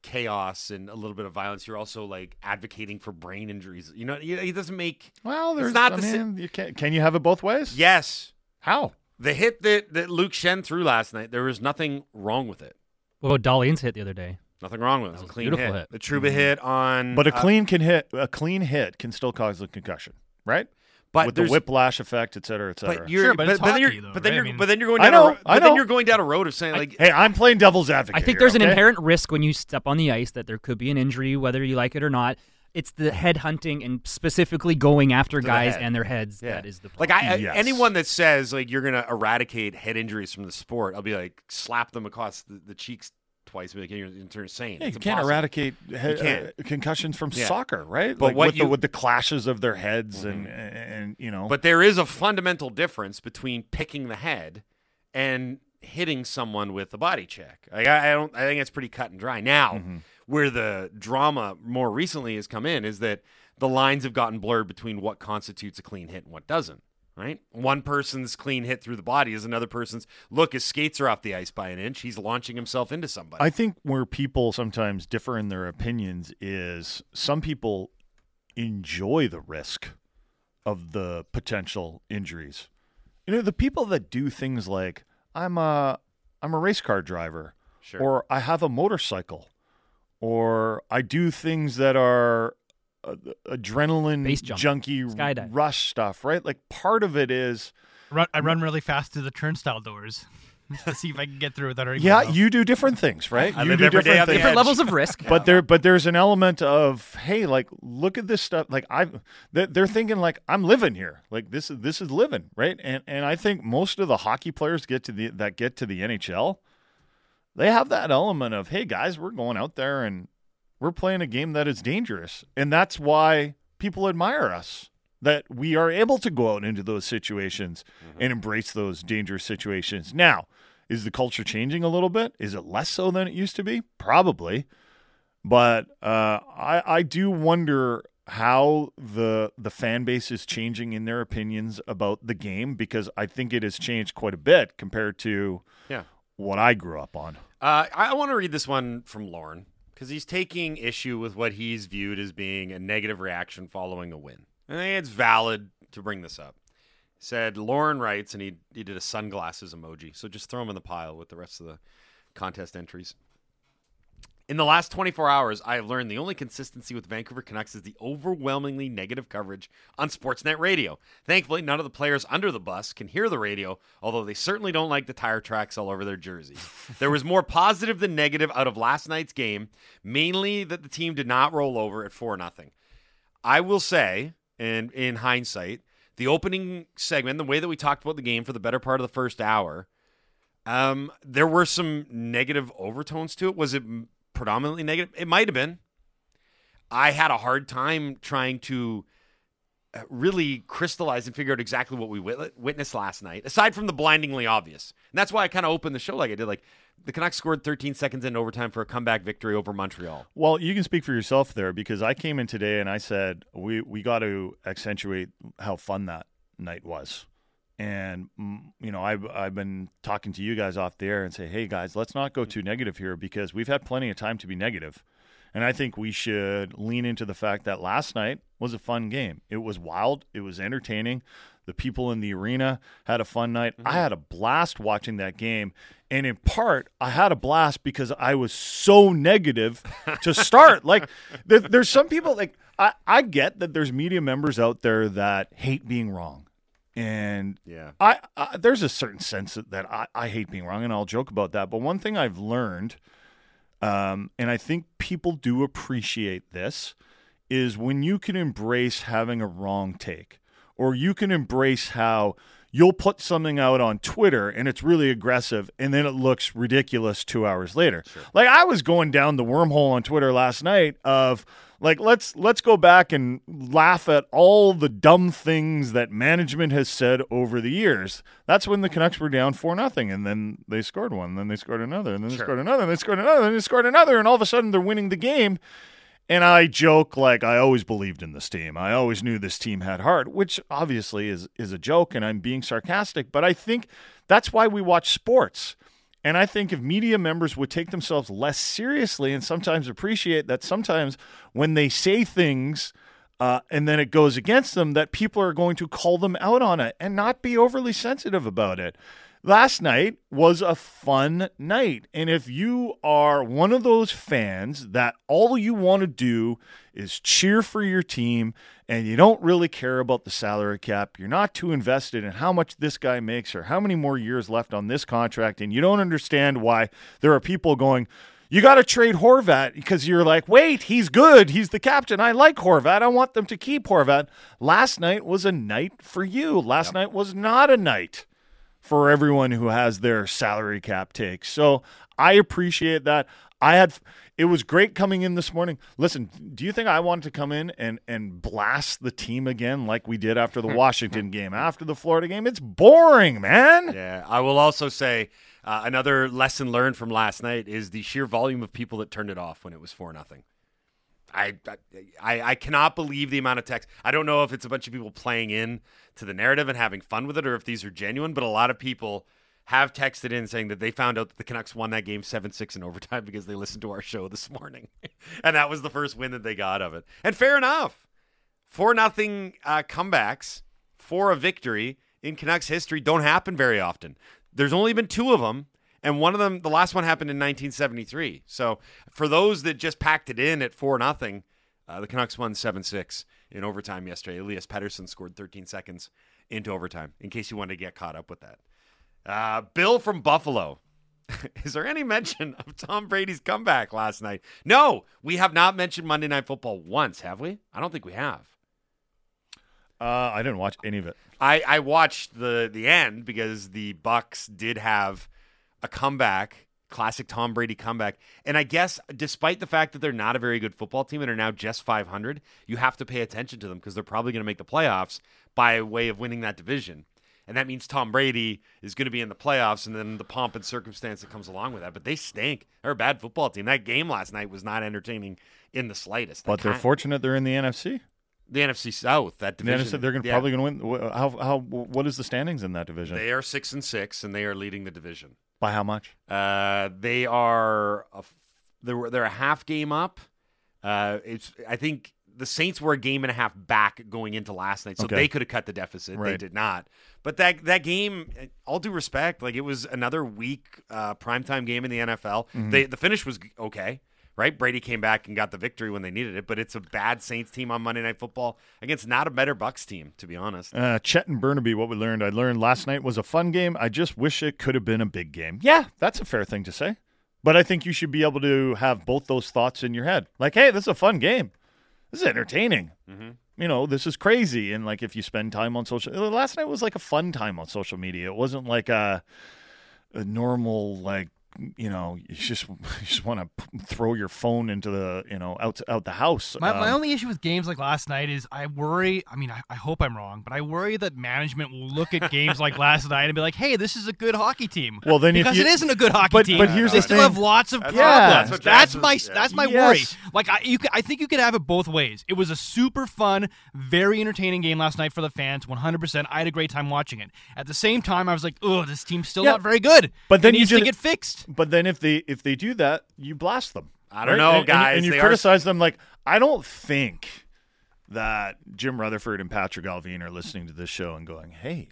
[SPEAKER 1] chaos and a little bit of violence, you're also like advocating for brain injuries. You know, it doesn't make.
[SPEAKER 3] Well,
[SPEAKER 1] It's
[SPEAKER 3] there's
[SPEAKER 1] not
[SPEAKER 3] I
[SPEAKER 1] the sa-
[SPEAKER 3] mean, you can can you have it both ways?
[SPEAKER 1] Yes,
[SPEAKER 3] How?
[SPEAKER 1] the hit that that Luke Schenn threw last night, there was nothing wrong with it.
[SPEAKER 7] What about Darlene's hit the other day?
[SPEAKER 1] Nothing wrong with it. It
[SPEAKER 7] That
[SPEAKER 1] was a clean
[SPEAKER 7] beautiful
[SPEAKER 1] hit.
[SPEAKER 7] hit.
[SPEAKER 1] The Trouba hit on,
[SPEAKER 3] But a
[SPEAKER 1] uh,
[SPEAKER 3] clean can hit a clean hit can still cause a concussion, right?
[SPEAKER 1] But
[SPEAKER 3] With the whiplash effect, et cetera, et cetera.
[SPEAKER 1] But you're,
[SPEAKER 4] Sure, but it's
[SPEAKER 1] then
[SPEAKER 4] hockey,
[SPEAKER 1] you're,
[SPEAKER 4] though,
[SPEAKER 1] but then
[SPEAKER 4] right?
[SPEAKER 1] you're,
[SPEAKER 4] I mean-
[SPEAKER 1] but then you're going
[SPEAKER 3] I
[SPEAKER 1] down.
[SPEAKER 3] know,
[SPEAKER 1] a, ro-
[SPEAKER 3] I
[SPEAKER 1] but then
[SPEAKER 3] know.
[SPEAKER 1] you're going down a road of saying like,
[SPEAKER 3] hey, I'm playing devil's advocate.
[SPEAKER 7] I think
[SPEAKER 3] here,
[SPEAKER 7] there's an
[SPEAKER 3] okay?
[SPEAKER 7] inherent risk when you step on the ice that there could be an injury, whether you like it or not. It's the head hunting and specifically going after
[SPEAKER 1] the
[SPEAKER 7] guys
[SPEAKER 1] head.
[SPEAKER 7] and their heads
[SPEAKER 1] Yeah.
[SPEAKER 7] that is the
[SPEAKER 1] Like
[SPEAKER 7] problem.
[SPEAKER 1] I, I-
[SPEAKER 3] Yes.
[SPEAKER 1] anyone that says like you're gonna eradicate head injuries from the sport, I'll be like slap them across the, the cheeks twice. Be like you're, you're insane.
[SPEAKER 3] Yeah, you can't eradicate he-
[SPEAKER 1] can't.
[SPEAKER 3] uh, concussions from
[SPEAKER 1] Yeah.
[SPEAKER 3] soccer, right?
[SPEAKER 1] But
[SPEAKER 3] like with
[SPEAKER 1] you- Mm-hmm.
[SPEAKER 3] the with the clashes of their heads and and you know.
[SPEAKER 1] But there is a fundamental difference between picking the head and hitting someone with a body check. Like, I, I don't. I think it's pretty cut and dry. Now,
[SPEAKER 3] Mm-hmm.
[SPEAKER 1] where the drama more recently has come in is that the lines have gotten blurred between what constitutes a clean hit and what doesn't. Right? One person's clean hit through the body is another person's. Look, his skates are off the ice by an inch. He's launching himself into somebody.
[SPEAKER 3] I think where people sometimes differ in their opinions is some people enjoy the risk of the potential injuries. You know, the people that do things like I'm a I'm a race car driver
[SPEAKER 1] Sure.
[SPEAKER 3] or I have a motorcycle or I do things that are uh, adrenaline
[SPEAKER 7] Base jump,
[SPEAKER 3] junkie
[SPEAKER 7] skydive.
[SPEAKER 3] rush stuff, right? Like part of it is
[SPEAKER 4] Run, I run really fast through the turnstile doors to see if I can get through without hurting
[SPEAKER 3] yeah,
[SPEAKER 4] myself.
[SPEAKER 3] you do different things, right?
[SPEAKER 1] I
[SPEAKER 3] you
[SPEAKER 1] live
[SPEAKER 3] do
[SPEAKER 1] every day
[SPEAKER 3] different
[SPEAKER 1] on the
[SPEAKER 3] things.
[SPEAKER 7] Different levels of risk.
[SPEAKER 3] but there but there's an element of hey like look at this stuff like i they're, they're thinking like i'm living here like this is this is living right and and i think most of the hockey players get to the that get to the nhl they have that element of hey guys we're going out there and we're playing a game that is dangerous and that's why people admire us that we are able to go out into those situations and embrace those dangerous situations now Is the culture changing a little bit? Is it less so than it used to be? Probably. But uh, I, I do wonder how the the fan base is changing in their opinions about the game because I think it has changed quite a bit compared to
[SPEAKER 1] Yeah.
[SPEAKER 3] what I grew up on.
[SPEAKER 1] Uh, I want to read this one from Lauren because he's taking issue with what he's viewed as being a negative reaction following a win. And it's valid to bring this up. Said Lauren writes, and he he did a sunglasses emoji. So just throw him in the pile with the rest of the contest entries. In the last 24 hours, I have learned the only consistency with Vancouver Canucks is the overwhelmingly negative coverage on Sportsnet radio. Thankfully, none of the players under the bus can hear the radio, although they certainly don't like the tire tracks all over their jerseys. there was more positive than negative out of last night's game, mainly that the team did not roll over at 4 0. I will say, and in hindsight, the opening segment, the way that we talked about the game for the better part of the first hour, um, there were some negative overtones to it. Was it predominantly negative? It might have been. I had a hard time trying to uh, really crystallize and figure out exactly what we witnessed last night, aside from the blindingly obvious. And that's why I kind of opened the show like I did. Like the Canucks scored 13 seconds in overtime for a comeback victory over Montreal.
[SPEAKER 3] Well, you can speak for yourself there because I came in today and I said we we got to accentuate how fun that night was. And you know, I've I've been talking to you guys off the air and say, "Hey guys, let's not go too negative here because we've had plenty of time to be negative." And I think we should lean into the fact that last night was a fun game. It was wild, it was entertaining. The people in the arena had a fun night. I mm-hmm. had a blast watching that game. And in part, I had a blast because I was so negative to start. like, there, there's some people, like, I, I get that there's media members out there that hate being wrong. And
[SPEAKER 1] Yeah.
[SPEAKER 3] I, I there's a certain sense that, that I, I hate being wrong, and I'll joke about that. But one thing I've learned, um, and I think people do appreciate this, is when you can embrace having a wrong take, or you can embrace how you'll put something out on Twitter and it's really aggressive, and then it looks ridiculous two hours later. Like I was going down the wormhole on Twitter last night of like let's let's go back and laugh at all the dumb things that management has said over the years. That's when the Canucks were down four nothing, and then they scored one, and then they scored another, and then they scored another, and they scored another, and they scored another, and all of a sudden they're winning the game. And I joke like I always believed in this team. I always knew this team had heart, which obviously is is a joke, and I'm being sarcastic. But I think that's why we watch sports. And I think if media members would take themselves less seriously and sometimes appreciate that sometimes when they say things uh, and then it goes against them, that people are going to call them out on it and not be overly sensitive about it. Last night was a fun night. And if you are one of those fans that all you want to do is cheer for your team and you don't really care about the salary cap, you're not too invested in how much this guy makes or how many more years left on this contract, and you don't understand why there are people going, you got to trade Horvat because you're like, wait, he's good. He's the captain. I like Horvat. I want them to keep Horvat. Last night was a night for you. Last night was not a night for everyone who has their salary cap takes. So I appreciate that. I had it was great coming in this morning. Listen, do you think I wanted to come in and and blast the team again like we did after the Washington game, after the Florida game? It's boring, man.
[SPEAKER 1] Yeah, I will also say uh, another lesson learned from last night is the sheer volume of people that turned it off when it was four nothing. I, I I cannot believe the amount of text. I don't know if it's a bunch of people playing in to the narrative and having fun with it, or if these are genuine. But a lot of people have texted in saying that they found out that the Canucks won that game seven six in overtime because they listened to our show this morning, and that was the first win that they got of it. And fair enough, four nothing uh, comebacks for a victory in Canucks history don't happen very often. There's only been two of them, and one of them, the last one happened in 1973. So for those that just packed it in at four nothing, uh, the Canucks won seven six in overtime yesterday. Elias Pettersson scored 13 seconds into overtime. In case you wanted to get caught up with that, uh, Bill from Buffalo. Is there any mention of Tom Brady's comeback last night? No, we have not mentioned Monday Night Football once, have we? I don't think we have.
[SPEAKER 3] Uh, I didn't watch any of it.
[SPEAKER 1] I, I watched the the end because the Bucks did have a comeback, classic Tom Brady comeback. And I guess despite the fact that they're not a very good football team and are now just 500, you have to pay attention to them because they're probably going to make the playoffs by way of winning that division. and that means Tom Brady is going to be in the playoffs, and then the pomp and circumstance that comes along with that. But they stink. They're a bad football team. That game last night was not entertaining in the slightest.
[SPEAKER 3] But they're fortunate they're in the NFC.
[SPEAKER 1] the NFC South. That
[SPEAKER 3] The
[SPEAKER 1] division,
[SPEAKER 3] NFC, they're going to
[SPEAKER 1] yeah.
[SPEAKER 3] probably going to win. How how what is the standings in that division?
[SPEAKER 1] They are six and six, and they are leading the division.
[SPEAKER 3] By how much?
[SPEAKER 1] Uh, they are a, f- they're they're a half game up. Uh, it's I think the Saints were a game and a half back going into last night, so
[SPEAKER 3] Okay.
[SPEAKER 1] they could have cut the deficit. They did not. But that that game, all due respect, like it was another weak uh, primetime game in the NFL.
[SPEAKER 3] Mm-hmm.
[SPEAKER 1] They the finish was okay. Right, Brady came back and got the victory when they needed it, but it's a bad Saints team on Monday Night Football against not a better Bucks team, to be honest.
[SPEAKER 3] Uh, Chet and Burnaby, what we learned. I learned last night was a fun game. I just wish it could have been a big game. Yeah, that's a fair thing to say. But I think you should be able to have both those thoughts in your head. Like, hey, this is a fun game. This is entertaining. You know, this is crazy. And like, if you spend time on social, last night was like a fun time on social media. It wasn't like a, a normal like you know you just you just want to p- throw your phone into the you know out out the house.
[SPEAKER 4] My, my
[SPEAKER 3] Um,
[SPEAKER 4] only issue with games like last night is I worry. I mean, I, I hope I'm wrong, but I worry that management will look at games like last night and be like, "Hey, this is a good hockey team."
[SPEAKER 3] Well, then if
[SPEAKER 4] because
[SPEAKER 3] you-
[SPEAKER 4] it isn't a good hockey
[SPEAKER 3] but-
[SPEAKER 4] team.
[SPEAKER 3] but here's
[SPEAKER 4] they
[SPEAKER 3] the
[SPEAKER 4] still
[SPEAKER 3] thing.
[SPEAKER 4] have lots of
[SPEAKER 1] That's
[SPEAKER 4] problems.
[SPEAKER 3] what-
[SPEAKER 1] that's
[SPEAKER 4] that's my
[SPEAKER 1] yeah.
[SPEAKER 4] that's my
[SPEAKER 3] Yes.
[SPEAKER 4] worry. Like I, you, could, I think you could have it both ways. It was a super fun, very entertaining game last night for the fans. 100. percent I had a great time watching it. At the same time, I was like, "Oh, this team's still
[SPEAKER 3] Yeah.
[SPEAKER 4] not very good."
[SPEAKER 3] But then
[SPEAKER 4] it
[SPEAKER 3] you
[SPEAKER 4] just, to get fixed.
[SPEAKER 3] But then if they if they do that, you blast them.
[SPEAKER 1] I don't
[SPEAKER 3] right?
[SPEAKER 1] know,
[SPEAKER 3] And- and-
[SPEAKER 1] guys.
[SPEAKER 3] And, you
[SPEAKER 1] They are-
[SPEAKER 3] criticize them like I don't think that Jim Rutherford and Patrik Allvin are listening to this show and going, "Hey,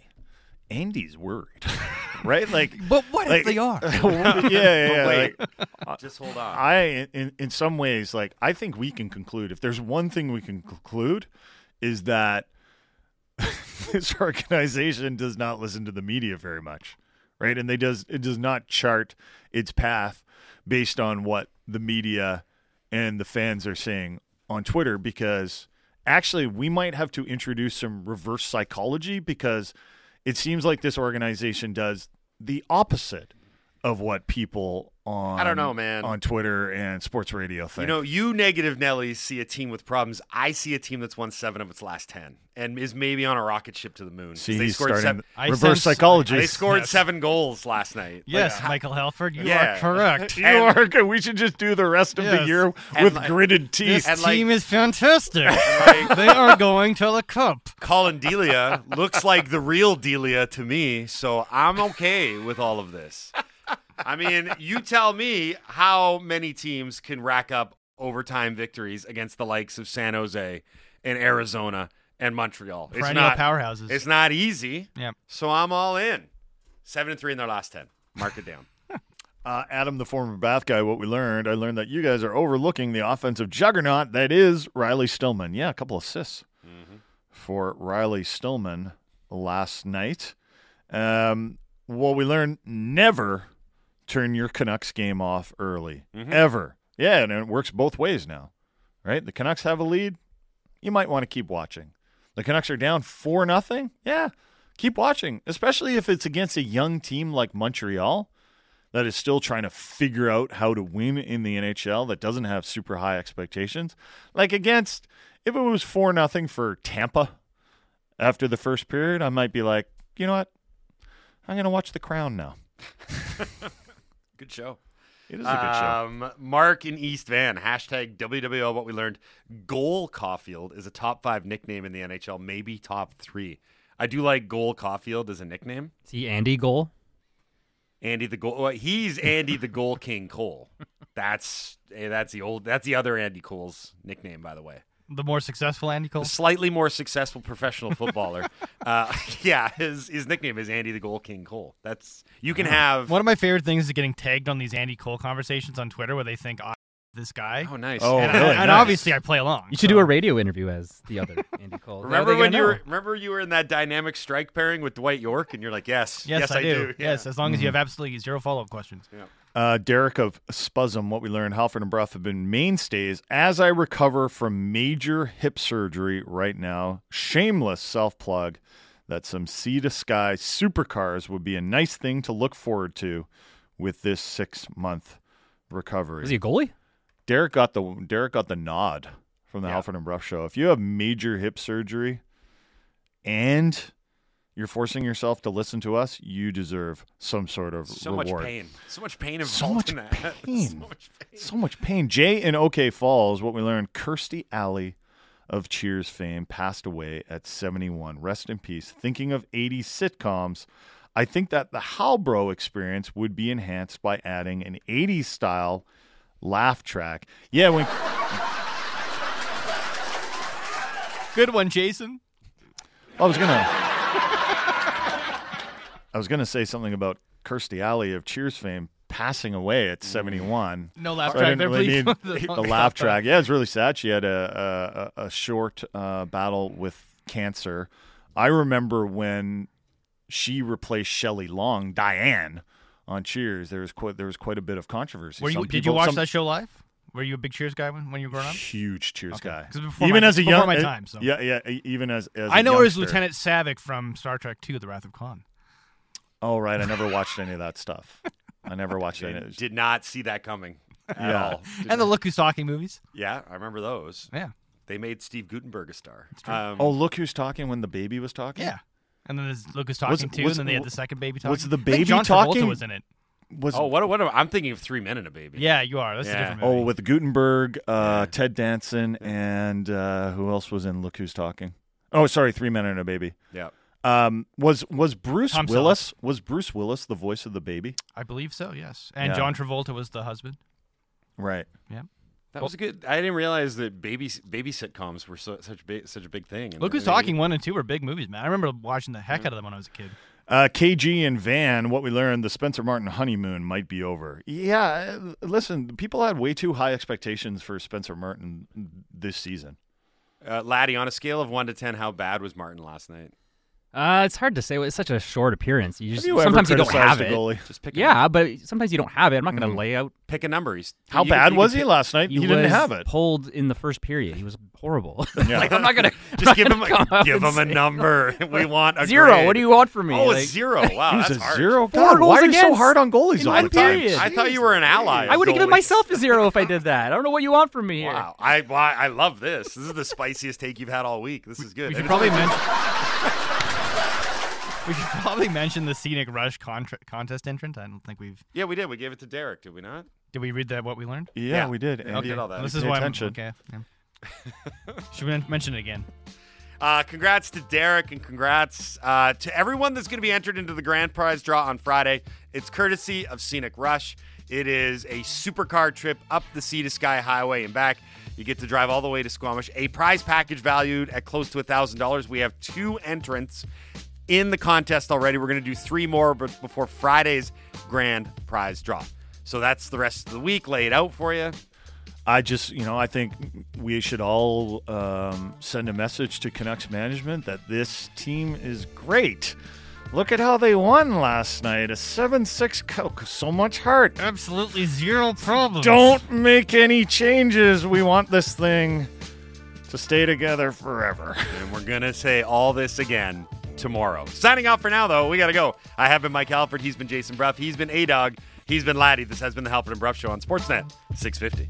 [SPEAKER 3] Andy's worried," right? Like,
[SPEAKER 4] But what
[SPEAKER 3] like-
[SPEAKER 4] if they are?
[SPEAKER 3] yeah, yeah, yeah. like,
[SPEAKER 1] Just hold on.
[SPEAKER 3] I in in some ways like I think we can conclude if there's one thing we can conclude is that this organization does not listen to the media very much, right? And they does it does not chart its path based on what the media and the fans are saying on Twitter because actually we might have to introduce some reverse psychology because it seems like this organization does the opposite of what people on
[SPEAKER 1] I don't know, man.
[SPEAKER 3] on Twitter and sports radio think.
[SPEAKER 1] You know, you negative Nellies see a team with problems. I see a team that's won seven of its last ten and is maybe on a rocket ship to the moon.
[SPEAKER 3] See,
[SPEAKER 1] they
[SPEAKER 3] he's
[SPEAKER 1] scored
[SPEAKER 3] starting
[SPEAKER 1] seven.
[SPEAKER 4] I
[SPEAKER 3] reverse
[SPEAKER 4] sense-
[SPEAKER 3] psychology.
[SPEAKER 1] They scored
[SPEAKER 3] Yes.
[SPEAKER 1] seven goals last night.
[SPEAKER 4] Yes,
[SPEAKER 1] Like,
[SPEAKER 4] Michael Halford, you
[SPEAKER 1] Yeah.
[SPEAKER 4] are correct.
[SPEAKER 3] You are good. We should just do the rest of the
[SPEAKER 4] Yes.
[SPEAKER 3] year
[SPEAKER 1] And
[SPEAKER 3] with
[SPEAKER 1] like-
[SPEAKER 3] gritted
[SPEAKER 4] This
[SPEAKER 3] teeth.
[SPEAKER 1] And like-
[SPEAKER 4] team is fantastic.
[SPEAKER 1] like-
[SPEAKER 4] they are going to the cup.
[SPEAKER 1] Collin Delia looks like the real Delia to me, so I'm okay with all of this. I mean, you tell me how many teams can rack up overtime victories against the likes of San Jose and Arizona and Montreal. It's not
[SPEAKER 4] powerhouses.
[SPEAKER 1] It's not easy.
[SPEAKER 4] Yeah.
[SPEAKER 1] So I'm all in. Seven and three in their last ten. Mark it down.
[SPEAKER 3] Uh, Adam, the former Bath guy, what we learned, I learned that you guys are overlooking the offensive juggernaut that is Riley Stillman. Yeah, a couple assists for Riley Stillman last night. Um, what we learned, never turn your Canucks game off early. Mm-hmm. Ever. Yeah, and it works both ways now, right? The Canucks have a lead. You might want to keep watching. The Canucks are down 4 nothing. Yeah, keep watching, especially if it's against a young team like Montreal that is still trying to figure out how to win in the NHL that doesn't have super high expectations. Like against if it was 4 nothing for Tampa after the first period, I might be like, "You know what? I'm going to watch The Crown now."
[SPEAKER 1] Good show.
[SPEAKER 3] It is a good show.
[SPEAKER 1] Um, Mark in East Van, hashtag WWL. What we learned: Goal Caufield is a top five nickname in the NHL, maybe top three. I do like Goal Caufield as a nickname.
[SPEAKER 7] See Andy Goal.
[SPEAKER 1] Andy the goal. Well, he's Andy the Goal King Cole. That's eh, that's the old. That's the other Andy Cole's nickname, by the way.
[SPEAKER 4] The more successful Andy Cole.
[SPEAKER 1] A slightly more successful professional footballer. uh, yeah, his his nickname is Andy the Goal King Cole. That's you can have.
[SPEAKER 4] One of my favorite things is getting tagged on these Andy Cole conversations on Twitter where they think I'm this guy.
[SPEAKER 1] Oh, nice.
[SPEAKER 3] Oh,
[SPEAKER 4] and,
[SPEAKER 3] really?
[SPEAKER 4] and
[SPEAKER 3] Nice.
[SPEAKER 4] obviously I play along.
[SPEAKER 7] You should
[SPEAKER 4] so-
[SPEAKER 7] do a radio interview as the other Andy Cole.
[SPEAKER 1] Remember when you
[SPEAKER 7] know?
[SPEAKER 1] were remember you were in that dynamic strike pairing with Dwight Yorke, and you're like, yes,
[SPEAKER 4] Yes, I, do.
[SPEAKER 1] Yeah.
[SPEAKER 4] Yes, as long as you have absolutely zero follow up questions.
[SPEAKER 3] Uh, Derek of Spuzzum, what we learned, Halford and Brough have been mainstays as I recover from major hip surgery right now. Shameless self plug that some sea to sky supercars would be a nice thing to look forward to with this six month recovery.
[SPEAKER 7] Is he a goalie?
[SPEAKER 3] Derek got the Derek got the nod from the
[SPEAKER 1] Yeah.
[SPEAKER 3] Halford and Brough show. If you have major hip surgery and you're forcing yourself to listen to us, you deserve some sort of
[SPEAKER 1] So
[SPEAKER 3] reward.
[SPEAKER 1] much pain. So much pain involved
[SPEAKER 3] So much
[SPEAKER 1] in that.
[SPEAKER 3] pain.
[SPEAKER 1] so much pain.
[SPEAKER 3] So much pain. Jay in OK Falls, what we learned, Kirstie Alley of Cheers fame passed away at 71. Rest in peace. Thinking of 80s sitcoms, I think that the Halbro experience would be enhanced by adding an 80s style laugh track. Yeah, when
[SPEAKER 4] Good one, Jason.
[SPEAKER 3] I was gonna I was gonna say something about Kirstie Alley of Cheers fame passing away at 71.
[SPEAKER 4] No laugh
[SPEAKER 3] So I
[SPEAKER 4] track
[SPEAKER 3] didn't
[SPEAKER 4] there,
[SPEAKER 3] really
[SPEAKER 4] please.
[SPEAKER 3] the laugh track. Yeah, it's really sad. She had a a, a short uh, battle with cancer. I remember when she replaced Shelley Long, Diane, on Cheers. There was quite there was quite a bit of controversy.
[SPEAKER 4] Were you,
[SPEAKER 3] Some
[SPEAKER 4] did you
[SPEAKER 3] people-
[SPEAKER 4] watch
[SPEAKER 3] some
[SPEAKER 4] that show live? Were you a big Cheers guy when, when you were growing up?
[SPEAKER 3] Huge Cheers
[SPEAKER 4] Okay.
[SPEAKER 3] guy. even
[SPEAKER 4] my-
[SPEAKER 3] as a
[SPEAKER 4] before
[SPEAKER 3] young,
[SPEAKER 4] my time, so.
[SPEAKER 3] yeah, yeah. Even as, as
[SPEAKER 4] I know her as
[SPEAKER 3] youngster.
[SPEAKER 4] Lieutenant Saavik from Star Trek II: The Wrath of Khan.
[SPEAKER 3] Oh right, I never watched any of that stuff. I never watched any. of it.
[SPEAKER 1] Did not see that coming at
[SPEAKER 3] Yeah.
[SPEAKER 1] all.
[SPEAKER 4] And the Look Who's Talking movies.
[SPEAKER 1] Yeah, I remember those.
[SPEAKER 4] Yeah.
[SPEAKER 1] They made Steve Guttenberg a star. Um,
[SPEAKER 3] Oh, look who's talking when the baby was talking.
[SPEAKER 4] Yeah. And then there's Look Who's
[SPEAKER 3] Was-
[SPEAKER 4] Talking too,
[SPEAKER 3] was-
[SPEAKER 4] and then they had the second baby talking.
[SPEAKER 3] was the
[SPEAKER 4] I think
[SPEAKER 3] baby
[SPEAKER 4] John
[SPEAKER 3] talking?
[SPEAKER 4] Travolta was in it.
[SPEAKER 3] Was
[SPEAKER 1] oh, what? What? I'm thinking of Three Men and a Baby.
[SPEAKER 4] Yeah, you are. That's
[SPEAKER 1] Yeah.
[SPEAKER 4] a different movie.
[SPEAKER 3] Oh, with Guttenberg, uh, Ted Danson, and uh, who else was in Look Who's Talking? Oh, sorry, Three Men and a Baby.
[SPEAKER 1] Yeah.
[SPEAKER 3] Um, was was Bruce
[SPEAKER 4] Tom Selleck.
[SPEAKER 3] Willis? Was Bruce Willis the voice of the baby?
[SPEAKER 4] I believe so. Yes. And
[SPEAKER 3] Yeah.
[SPEAKER 4] John Travolta was the husband.
[SPEAKER 3] Right. Yeah.
[SPEAKER 1] That was a good. I didn't realize that baby baby sitcoms were so, such big such a big thing.
[SPEAKER 4] Look Who's
[SPEAKER 1] in
[SPEAKER 4] Talking one and two were big movies, man. I remember watching the heck out of them when I was a kid.
[SPEAKER 3] Uh, KG and Van, what we learned, the Spencer Martin honeymoon might be over. Yeah, uh, listen, people had way too high expectations for Spencer Martin this season.
[SPEAKER 1] Uh, Laddie, on a scale of one to ten, how bad was Martin last night?
[SPEAKER 7] Uh, it's hard to say. It's such a short appearance. You
[SPEAKER 3] Have
[SPEAKER 7] just,
[SPEAKER 3] you ever
[SPEAKER 7] sometimes you don't have it.
[SPEAKER 3] goalie?
[SPEAKER 1] Just pick. A,
[SPEAKER 7] Yeah, but sometimes you don't have it. I'm not going to
[SPEAKER 3] Mhm.
[SPEAKER 7] lay out.
[SPEAKER 1] pick a number. He's,
[SPEAKER 3] How
[SPEAKER 1] you
[SPEAKER 3] bad
[SPEAKER 1] you
[SPEAKER 3] was
[SPEAKER 1] could
[SPEAKER 3] he
[SPEAKER 1] pick-
[SPEAKER 3] last night?
[SPEAKER 7] He,
[SPEAKER 3] He, didn't have it.
[SPEAKER 7] pulled in the first period. He was horrible.
[SPEAKER 3] Yeah.
[SPEAKER 7] like I'm not gonna
[SPEAKER 1] Just give him a, give him a
[SPEAKER 7] say-
[SPEAKER 1] number. we want a
[SPEAKER 7] zero.
[SPEAKER 1] grade.
[SPEAKER 7] What do you want from me?
[SPEAKER 1] Oh, a
[SPEAKER 7] Like,
[SPEAKER 1] zero. Wow,
[SPEAKER 3] He was
[SPEAKER 1] that's
[SPEAKER 3] a
[SPEAKER 1] harsh.
[SPEAKER 3] zero. God,
[SPEAKER 7] goals
[SPEAKER 3] why are you so hard on goalies all the time?
[SPEAKER 1] I thought you were an ally.
[SPEAKER 7] I would have given myself a zero if I did that. I don't know what you want from me.
[SPEAKER 1] Wow, I I love this. This is the spiciest take you've had all week. This is good.
[SPEAKER 4] We should probably
[SPEAKER 1] only-
[SPEAKER 4] mention. We should probably mention the scenic rush contra- contest entrant. I don't think we've.
[SPEAKER 1] Yeah, we did. We gave it to Derek, did we not?
[SPEAKER 4] Did we read that? What we learned?
[SPEAKER 3] Yeah,
[SPEAKER 1] Yeah.
[SPEAKER 3] we did.
[SPEAKER 1] Okay.
[SPEAKER 3] Andy.
[SPEAKER 1] did all that.
[SPEAKER 4] This
[SPEAKER 3] Pay
[SPEAKER 4] is why. I'm,
[SPEAKER 3] attention.
[SPEAKER 4] okay. yeah. should we mention it again?
[SPEAKER 1] Uh, congrats to Derek and congrats uh, to everyone that's going to be entered into the grand prize draw on Friday. It's courtesy of Scenic Rush. It is a supercar trip up the Sea to Sky Highway and back. You get to drive all the way to Squamish. A prize package valued at close to $1,000. We have two entrants in the contest already. We're going to do three more but before Friday's grand prize draw. So that's the rest of the week laid out for you.
[SPEAKER 3] I just, you know, I think we should all um, send a message to Canucks management that this team is great. Look at how they won last night. A 7 6 Coke. So much heart.
[SPEAKER 4] Absolutely zero problem.
[SPEAKER 3] Don't make any changes. We want this thing to stay together forever.
[SPEAKER 1] And we're going to say all this again tomorrow. Signing off for now, though, we got to go. I have been Mike Halford. He's been Jason Brough. He's been A Dog. He's been Laddie. This has been the Halford and Brough Show on Sportsnet 650.